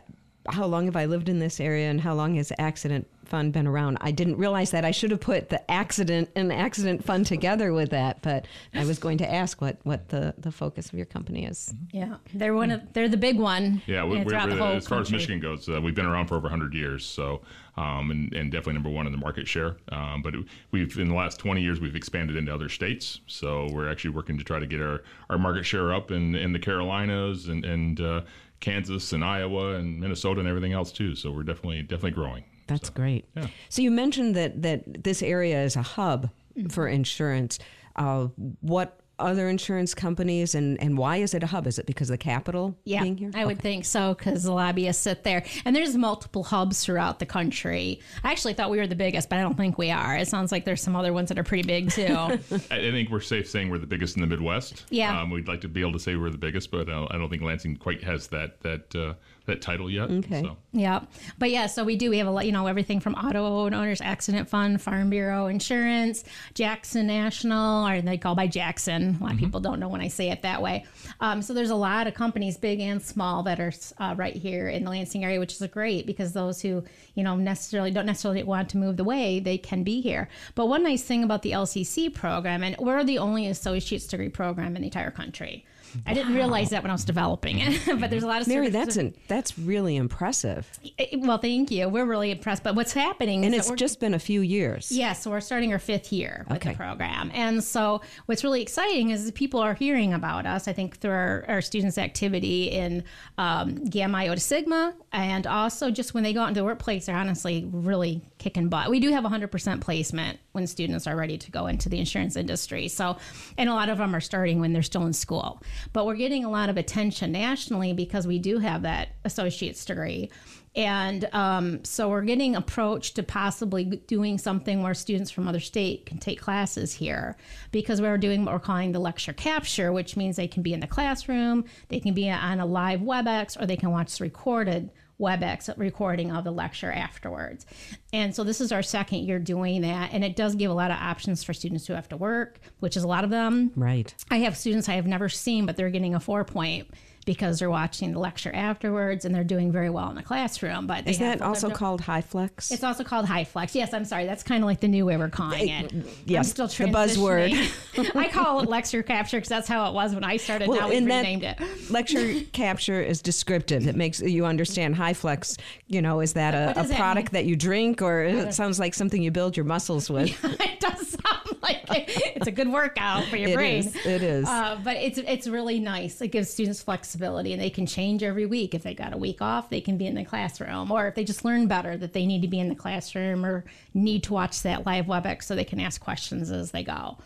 how long have I lived in this area and how long has accident fund been around? I didn't realize that. I should have put the accident and accident fund together with that, but I was going to ask what, what the, the focus of your company is. Yeah, they're one of they're the big one. Yeah, we, we're, throughout the whole as far as. Michigan goes, uh, we've been around for over 100 years, so um, and, and definitely number one in the market share. Um, but we've in the last 20 years we've expanded into other states, so we're actually working to try to get our, our market share up in, in the Carolinas and and uh, Kansas and Iowa and Minnesota and everything else too. So we're definitely definitely growing. That's great. Yeah. So you mentioned that, that this area is a hub for insurance. Uh, what other insurance companies and, and why is it a hub? Is it because of the capital Yeah, being here? I would think so because the lobbyists sit there, and there's multiple hubs throughout the country. I actually thought we were the biggest, but I don't think we are. It sounds like there's some other ones that are pretty big too. I, I think we're safe saying we're the biggest in the Midwest. Yeah. um, we'd like to be able to say we're the biggest, but uh, I don't think Lansing quite has that that uh, that title yet. Okay. So. Yeah, but yeah, so we do. We have a lot, you know, everything from auto and owners, accident fund, farm bureau, insurance, Jackson National, or they call by Jackson. A lot of people don't know when I say it that way. Um, so there's a lot of companies, big and small, that are uh, right here in the Lansing area, which is great because those who you know necessarily don't necessarily want to move the way they can be here. But one nice thing about the LCC program, and we're the only associate's degree program in the entire country. I didn't realize that when I was developing it, but there's a lot of Mary, that's an, that's really impressive. Well, thank you. We're really impressed. But what's happening And it's just been a few years. yeah, so we're starting our fifth year with Okay. the program. And so what's really exciting is people are hearing about us, I think, through our, our students' activity in um, Gamma Iota Sigma. And also just when they go out into the workplace, they're honestly really kicking butt. We do have 100% placement when students are ready to go into the insurance industry. So, and a lot of them are starting when they're still in school. But we're getting a lot of attention nationally because we do have that associate's degree. And um, so we're getting approached to possibly doing something where students from other state can take classes here because we're doing what we're calling the lecture capture, which means they can be in the classroom, they can be on a live WebEx, or they can watch the recorded WebEx recording of the lecture afterwards. And so this is our second year doing that. And it does give a lot of options for students who have to work, which is a lot of them. Right. I have students I have never seen, but they're getting a four point because they're watching the lecture afterwards and they're doing very well in the classroom. But Is that also called high flex? It's also called high flex. Yes, I'm sorry. That's kind of like the new way we're calling it. yeah, I'm still the buzzword. I call it lecture capture because that's how it was when I started. now we've renamed it. lecture capture is descriptive. It makes you understand high flex. You know, is that a, a that product mean? that you drink, or it sounds like something you build your muscles with? it does sound like it's a good workout for your It brain. is. It is. Uh, but it's it's really nice. It gives students flexibility, and they can change every week. If they got a week off, they can be in the classroom, or if they just learn better, that they need to be in the classroom or need to watch that live WebEx so they can ask questions as they go.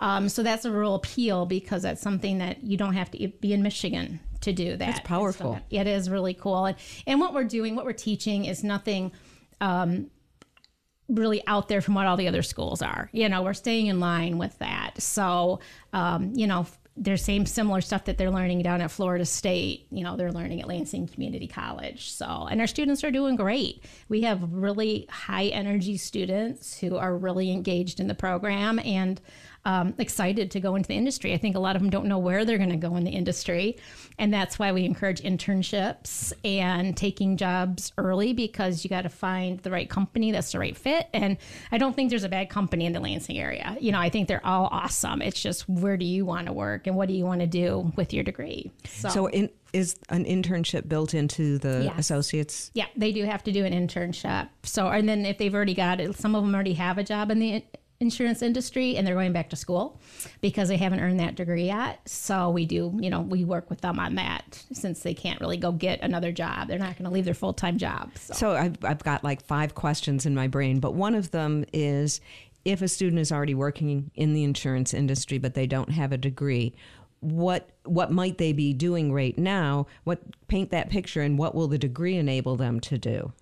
Um, so that's a real appeal because that's something that you don't have to be in Michigan to do that. That's And so powerful. it is really cool, and and what we're doing, what we're teaching, is nothing. Um, really out there from what all the other schools are. You know, we're staying in line with that. So, um, you know, there's same similar stuff that they're learning down at Florida State. You know, they're learning at Lansing Community College. So, and our students are doing great. We have really high energy students who are really engaged in the program and um, excited to go into the industry. I think a lot of them don't know where they're going to go in the industry. And that's why we encourage internships and taking jobs early because you got to find the right company that's the right fit. And I don't think there's a bad company in the Lansing area. You know, I think they're all awesome. It's just where do you want to work and what do you want to do with your degree? So, in, is an internship built into the Yes. associates? Yeah, they do have to do an internship. So, and then if they've already got it, some of them already have a job in the insurance industry and they're going back to school because they haven't earned that degree yet. So we do, you know, we work with them on that since they can't really go get another job. They're not going to leave their full time job. So. So I've, I've got like five questions in my brain, but one of them is if a student is already working in the insurance industry but they don't have a degree, what what might they be doing right now? What paint that picture and what will the degree enable them to do?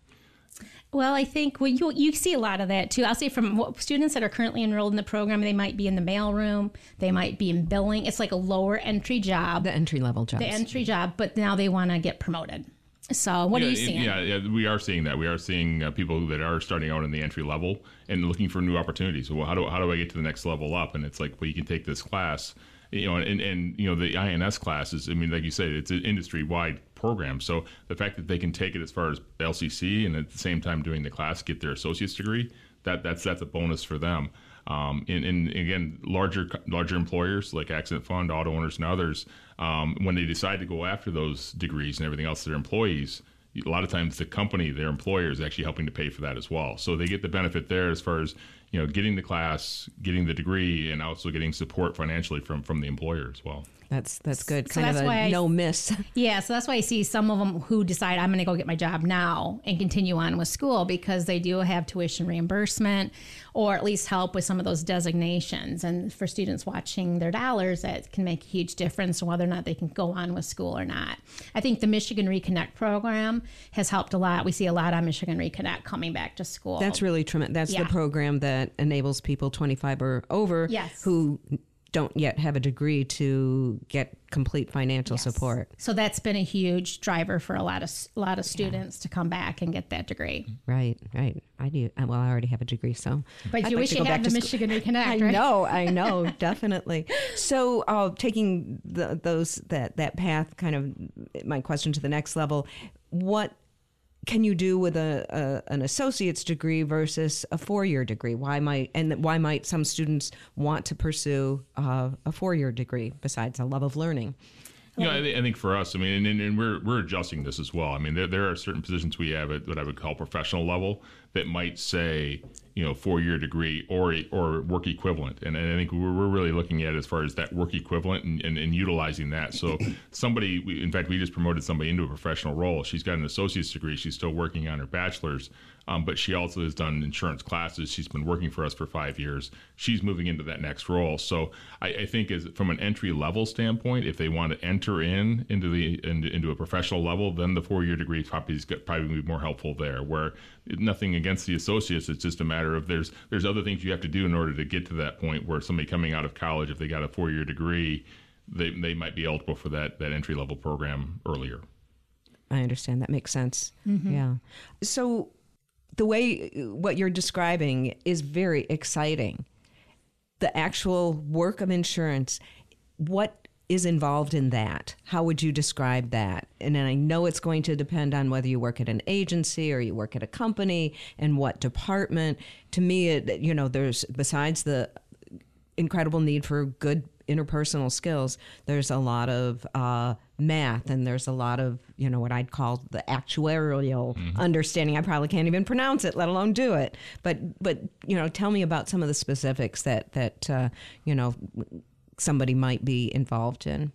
Well, I think well, you you see a lot of that too. I'll say from what students that are currently enrolled in the program, they might be in the mailroom, they might be in billing. It's like a lower entry job, The entry level job, the entry job, but now they want to get promoted. So what yeah, are you seeing? Yeah, yeah, we are seeing that. We are seeing uh, people that are starting out in the entry level and looking for new opportunities. Well, how do how do I get to the next level up? And it's like, well, you can take this class, you know, and and you know the INS classes. I mean, like you said, it's an industry wide program. So the fact that they can take it as far as LCC and at the same time doing the class, get their associate's degree, that that's that's a bonus for them. Um, and, and again, larger larger employers like Accident Fund, auto owners, and others, um, when they decide to go after those degrees and everything else, their employees, a lot of times the company, their employer, is actually helping to pay for that as well. So they get the benefit there as far as you know, getting the class, getting the degree, and also getting support financially from from the employer as well. That's that's good. So kind that's of a I- no miss. Yeah, so that's why I see some of them who decide I'm going to go get my job now and continue on with school because they do have tuition reimbursement or at least help with some of those designations. And for students watching their dollars, that can make a huge difference whether or not they can go on with school or not. I think the Michigan Reconnect program has helped a lot. We see a lot on Michigan Reconnect coming back to school. That's really tremendous. That's Yeah. the program that enables people 25 or over Yes. who don't yet have a degree to get complete financial support. So that's been a huge driver for a lot of a lot of students to come back and get that degree. Right, right. I do. uh, Well, I already have a degree, so. But I'd you like wish you had the. Michigan Reconnect, I know, I know, definitely. So, uh, taking the, those that that path, kind of my question to the next level, what can you do with a, a an associate's degree versus a four year degree? Why might and why might some students want to pursue uh, a four year degree besides a love of learning? Yeah, I, thi- I think for us, I mean, and, and, and we're we're adjusting this as well. I mean, there, there are certain positions we have at what I would call professional level that might say, you know, four year degree or or work equivalent, and, and I think we're, we're really looking at as far as that work equivalent and, and, and utilizing that. So somebody, we, in fact, we just promoted somebody into a professional role. She's got an associate's degree. She's still working on her bachelor's, um, but she also has done insurance classes. She's been working for us for five years. She's moving into that next role. So I, I think, as from an entry level standpoint, if they want to enter in into the into, into a professional level, then the four year degree probably is go- probably be more helpful there. Where nothing against the associates, it's just a matter of there's there's other things you have to do in order to get to that point where somebody coming out of college, if they got a four year degree, they they might be eligible for that that entry level program earlier. I understand. That makes sense. Mhm. Yeah. So the way what you're describing is very exciting. The actual work of insurance, what is involved in that? How would you describe that? And I know it's going to depend on whether you work at an agency or you work at a company and what department. To me, it, you know, there's besides the incredible need for good interpersonal skills. There's a lot of uh, math, and there's a lot of you know what I'd call the actuarial understanding. I probably can't even pronounce it, let alone do it. But but you know, tell me about some of the specifics that that uh, you know somebody might be involved in.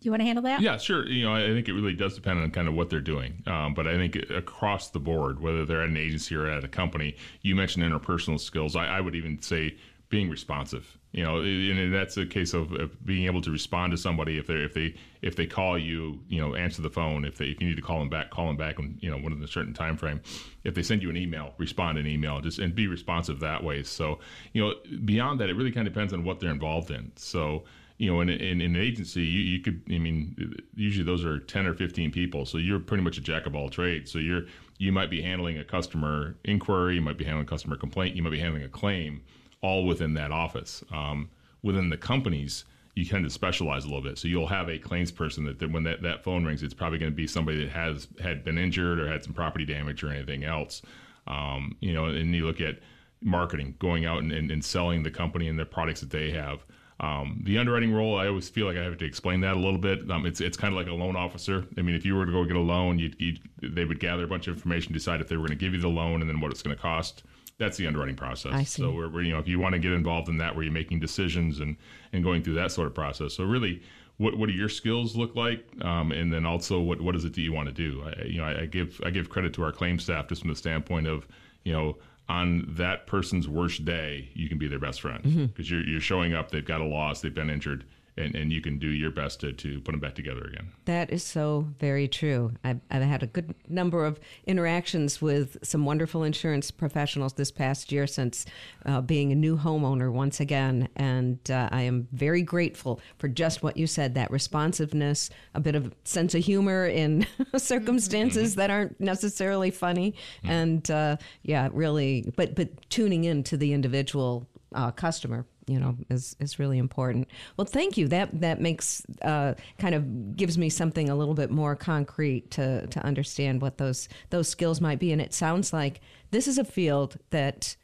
Do you want to handle that? Yeah, sure. You know, I think it really does depend on kind of what they're doing. Um, but I think across the board, whether they're at an agency or at a company, you mentioned interpersonal skills. I, I would even say being responsive. You know, and that's a case of, being able to respond to somebody if they if they if they call you, you know, answer the phone. If they if you need to call them back, call them back, and you know, within a certain time frame. If they send you an email, respond an email, just and be responsive that way. So, you know, beyond that, it really kind of depends on what they're involved in. So you know, in, in, in an agency, you, you could, I mean, usually those are 10 or 15 people. So you're pretty much a jack of all trades. So you're, you might be handling a customer inquiry, you might be handling a customer complaint, you might be handling a claim all within that office. Um, within the companies, you tend to specialize a little bit. So you'll have a claims person that, that when that, that phone rings, it's probably going to be somebody that has had been injured or had some property damage or anything else. Um, you know, and you look at marketing, going out and, and, and selling the company and the products that they have. Um, the underwriting role, I always feel like I have to explain that a little bit. Um, it's it's kind of like a loan officer. I mean, if you were to go get a loan, you'd, you'd, they would gather a bunch of information, decide if they were going to give you the loan, and then what it's going to cost. That's the underwriting process. I see. So we're, we're, you know if you want to get involved in that, where you're making decisions and and going through that sort of process. So really. What, what do your skills look like, um, and then also what, what is it that you want to do? I, you know, I, I give I give credit to our claim staff just from the standpoint of, you know, on that person's worst day, you can be their best friend Mhm. because you're you're showing up. They've got a loss, they've been injured, and, and you can do your best to, to put them back together again. That is so very true. I've, I've had a good number of interactions with some wonderful insurance professionals this past year since uh, being a new homeowner once again. And uh, I am very grateful for just what you said that responsiveness, a bit of sense of humor in circumstances that aren't necessarily funny. And uh, yeah, really, but, but tuning in to the individual uh, customer you know is is really important. Well thank you. That that makes uh, kind of gives me something a little bit more concrete to to understand what those those skills might be. And it sounds like this is a field that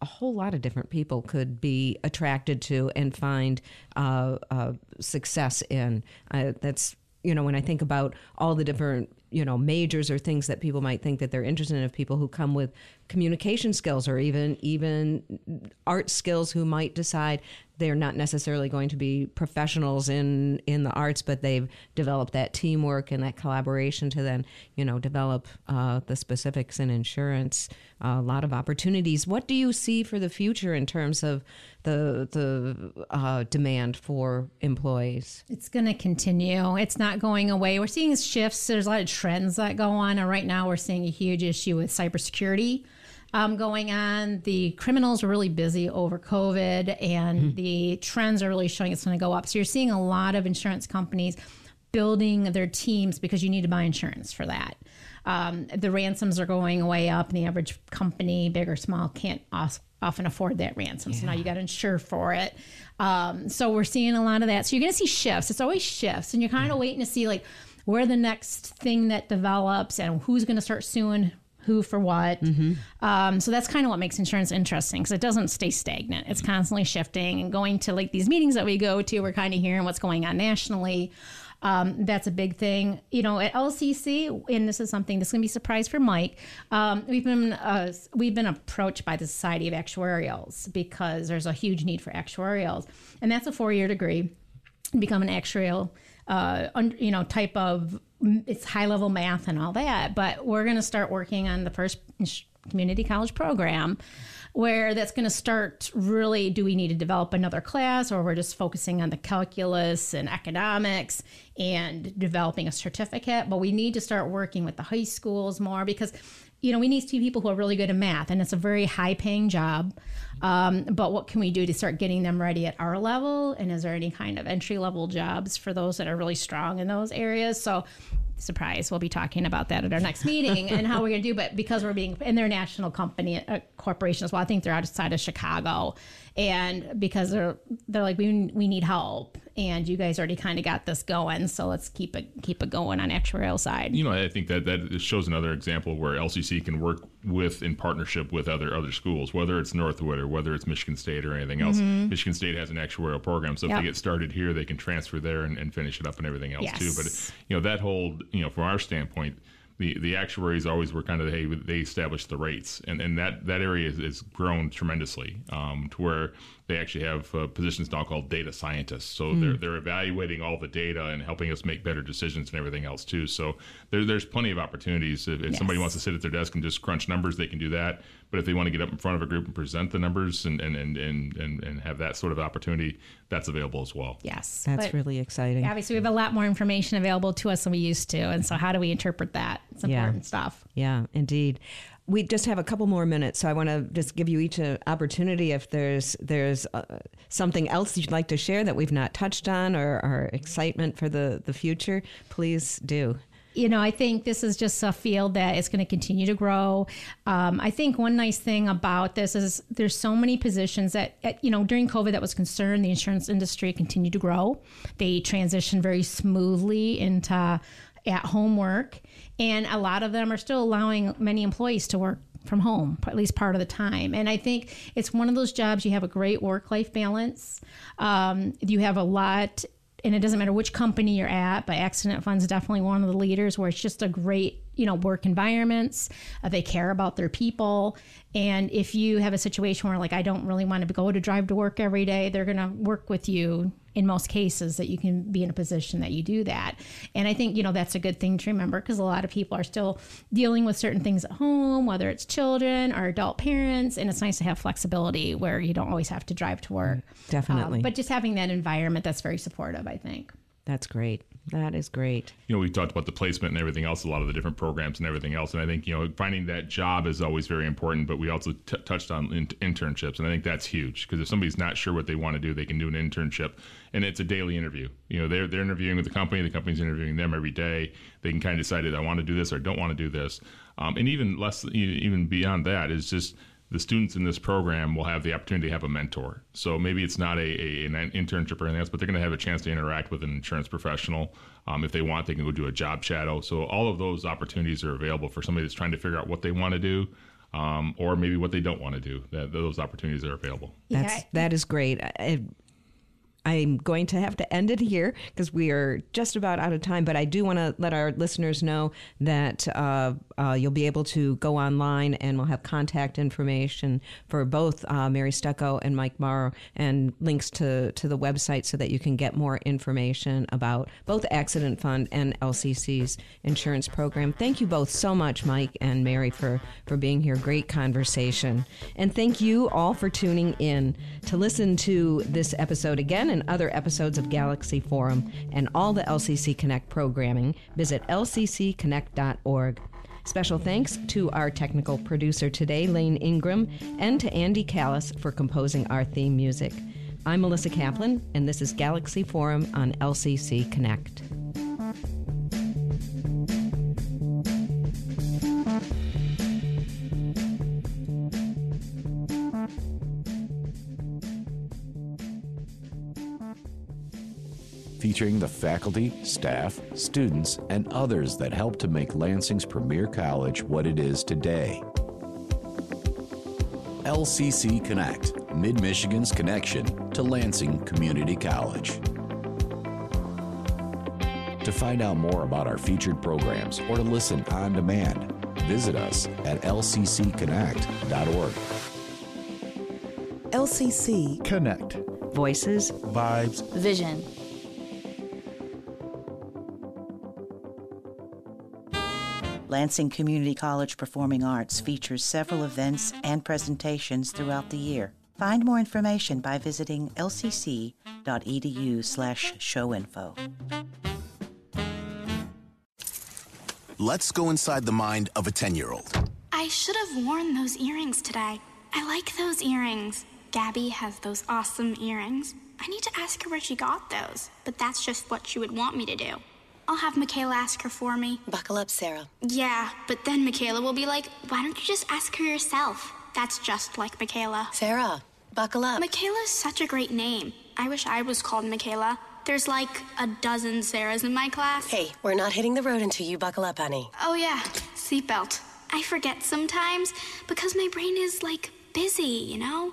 a whole lot of different people could be attracted to and find uh, uh, success in. That's you know when I think about all the different you know majors or things that people might think that they're interested in of people who come with communication skills or even even art skills who might decide they're not necessarily going to be professionals in in the arts but they've developed that teamwork and that collaboration to then you know develop uh, the specifics in insurance a lot of opportunities what do you see for the future in terms of the the uh, demand for employees It's going to continue. It's not going away. We're seeing shifts. There's a lot of trends that go on. And right now, we're seeing a huge issue with cybersecurity um, going on. The criminals are really busy over COVID, and the trends are really showing it's going to go up. So you're seeing a lot of insurance companies building their teams because you need to buy insurance for that. Um, the ransoms are going way up, and the average company, big or small, can't os- often afford that ransom. So now you got to insure for it. Um, so we're seeing a lot of that. So you're going to see shifts. It's always shifts, and you're kind of waiting to see like where the next thing that develops and who's going to start suing who for what. Um, so that's kind of what makes insurance interesting because it doesn't stay stagnant. It's constantly shifting and going to like these meetings that we go to. We're kind of hearing what's going on nationally. Um, that's a big thing. You know, at LCC, and this is something that's going to be a surprise for Mike. Um, we've been uh, we've been approached by the Society of Actuarials because there's a huge need for actuarials, and that's a four year degree. Become an actuarial, uh, un, you know, type of it's high level math and all that. But we're going to start working on the first community college program where that's going to start really do we need to develop another class or we're just focusing on the calculus and economics and developing a certificate but we need to start working with the high schools more because you know we need see people who are really good at math and it's a very high paying job. Um, but what can we do to start getting them ready at our level? And is there any kind of entry level jobs for those that are really strong in those areas? So surprise we'll be talking about that at our next meeting and how we're going to do. But because we're being in they're national company corporation as well i think they're outside of chicago. And because they're they're like we, we need help and you guys already kind of got this going so let's keep it keep it going on actuarial side You know, I think that that shows another example where LCC can work with in partnership with other other schools, whether it's Northwood or whether it's Michigan State or anything else. Mhm. Michigan State has an actuarial program, so if Yep. they get started here, they can transfer there and, and finish it up and everything else too. But you know, that whole you know, from our standpoint. The, the actuaries always were kind of hey they establish the rates. And, and that, that area has, grown tremendously um, to where they actually have uh, positions now called data scientists. So Hmm. they're, they're evaluating all the data and helping us make better decisions and everything else too. So there, there's plenty of opportunities. If, if somebody wants to sit at their desk and just crunch numbers they can do that but if they want to get up in front of a group and present the numbers and, and, and, and, and, and have that sort of opportunity that's available as well yes That's But really exciting. obviously we have a lot more information available to us than we used to and so how do we interpret that it's Yeah. important stuff Yeah, indeed. We just have a couple more minutes, so I want to just give you each an opportunity if there's there's uh, something else you'd like to share that we've not touched on or, or excitement for the the future. Please do. You know, I think this is just a field that is going to continue to grow. Um, I think one nice thing about this is there's so many positions that, at- you know, during COVID that was concerned, the insurance industry continued to grow. They transitioned very smoothly into at home work. And a lot of them are still allowing many employees to work from home, at least part of the time. And I think it's one of those jobs you have a great work life balance. Um, you have a lot and it doesn't matter which company you're at, but accident funds definitely one of the leaders where it's just a great you know work environments uh, they care about their people. And if you have a situation where like i don't really want to go to drive to work every day they're going to work with you in most cases that you can be in a position that you do that and i think you know that's a good thing to remember because a lot of people are still dealing with certain things at home whether it's children or adult parents and it's nice to have flexibility where you don't always have to drive to work Definitely. Um, but just having that environment that's very supportive i think That's great. That is great. you know, we talked about the placement and everything else, a lot of the different programs and everything else. And I think, you know, finding that job is always very important, but we also t- touched on in- internships. And I think that's huge because if somebody's not sure what they want to do, they can do an internship and it's a daily interview. You know, they're, they're interviewing with the company, the company's interviewing them every day. They can kind of decide, I want to do this or don't want to do this. Um, and even less, even beyond that is just, the students in this program will have the opportunity to have a mentor. So maybe it's not a, a an internship or anything else, but they're going to have a chance to interact with an insurance professional. Um, if they want, they can go do a job shadow. So all of those opportunities are available for somebody that's trying to figure out what they want to do, um, or maybe what they don't want to do. That those opportunities are available. That's that is great. I, I'm going to have to end it here because we are just about out of time. But I do want to let our listeners know that uh, uh, you'll be able to go online and we'll have contact information for both uh, Mary Stucko and Mike Maurer and links to, to the website so that you can get more information about both Accident Fund and LCC's insurance program. Thank you both so much, Mike and Mary, for, for being here. Great conversation. And thank you all for tuning in. To listen to this episode again and other episodes of Galaxy Forum and all the LCC Connect programming, visit lccconnect.org. Special thanks to our technical producer today, Lane Ingram, and to Andy Callis for composing our theme music. I'm Melissa Kaplan, and this is Galaxy Forum on LCC Connect. Featuring the faculty, staff, students, and others that help to make Lansing's premier college what it is today. LCC Connect, Mid Michigan's connection to Lansing Community College. To find out more about our featured programs or to listen on demand, visit us at lccconnect.org. LCC Connect. Voices, Vibes, Vision. Lansing Community College Performing Arts features several events and presentations throughout the year. Find more information by visiting lcc.edu slash showinfo. Let's go inside the mind of a 10 year old. I should have worn those earrings today. I like those earrings. Gabby has those awesome earrings. I need to ask her where she got those, but that's just what she would want me to do. I'll have Michaela ask her for me. Buckle up, Sarah. Yeah, but then Michaela will be like, why don't you just ask her yourself? That's just like Michaela. Sarah, buckle up. Michaela's such a great name. I wish I was called Michaela. There's like a dozen Sarahs in my class. Hey, we're not hitting the road until you buckle up, honey. Oh, yeah, seatbelt. I forget sometimes because my brain is like busy, you know?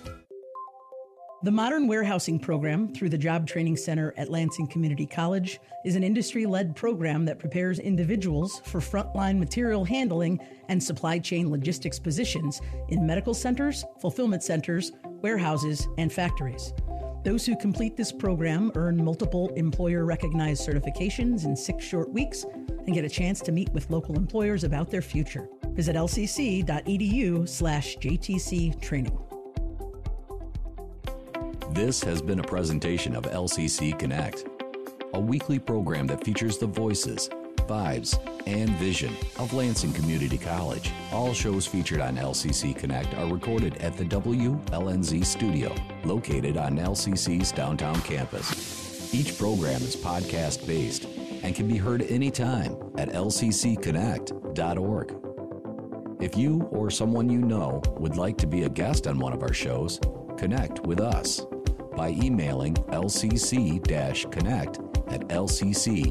The Modern Warehousing Program through the Job Training Center at Lansing Community College is an industry led program that prepares individuals for frontline material handling and supply chain logistics positions in medical centers, fulfillment centers, warehouses, and factories. Those who complete this program earn multiple employer recognized certifications in six short weeks and get a chance to meet with local employers about their future. Visit lcc.edu slash JTC training. This has been a presentation of LCC Connect, a weekly program that features the voices, vibes, and vision of Lansing Community College. All shows featured on LCC Connect are recorded at the WLNZ studio, located on LCC's downtown campus. Each program is podcast based and can be heard anytime at lccconnect.org. If you or someone you know would like to be a guest on one of our shows, connect with us. By emailing lcc connect at lcc.edu.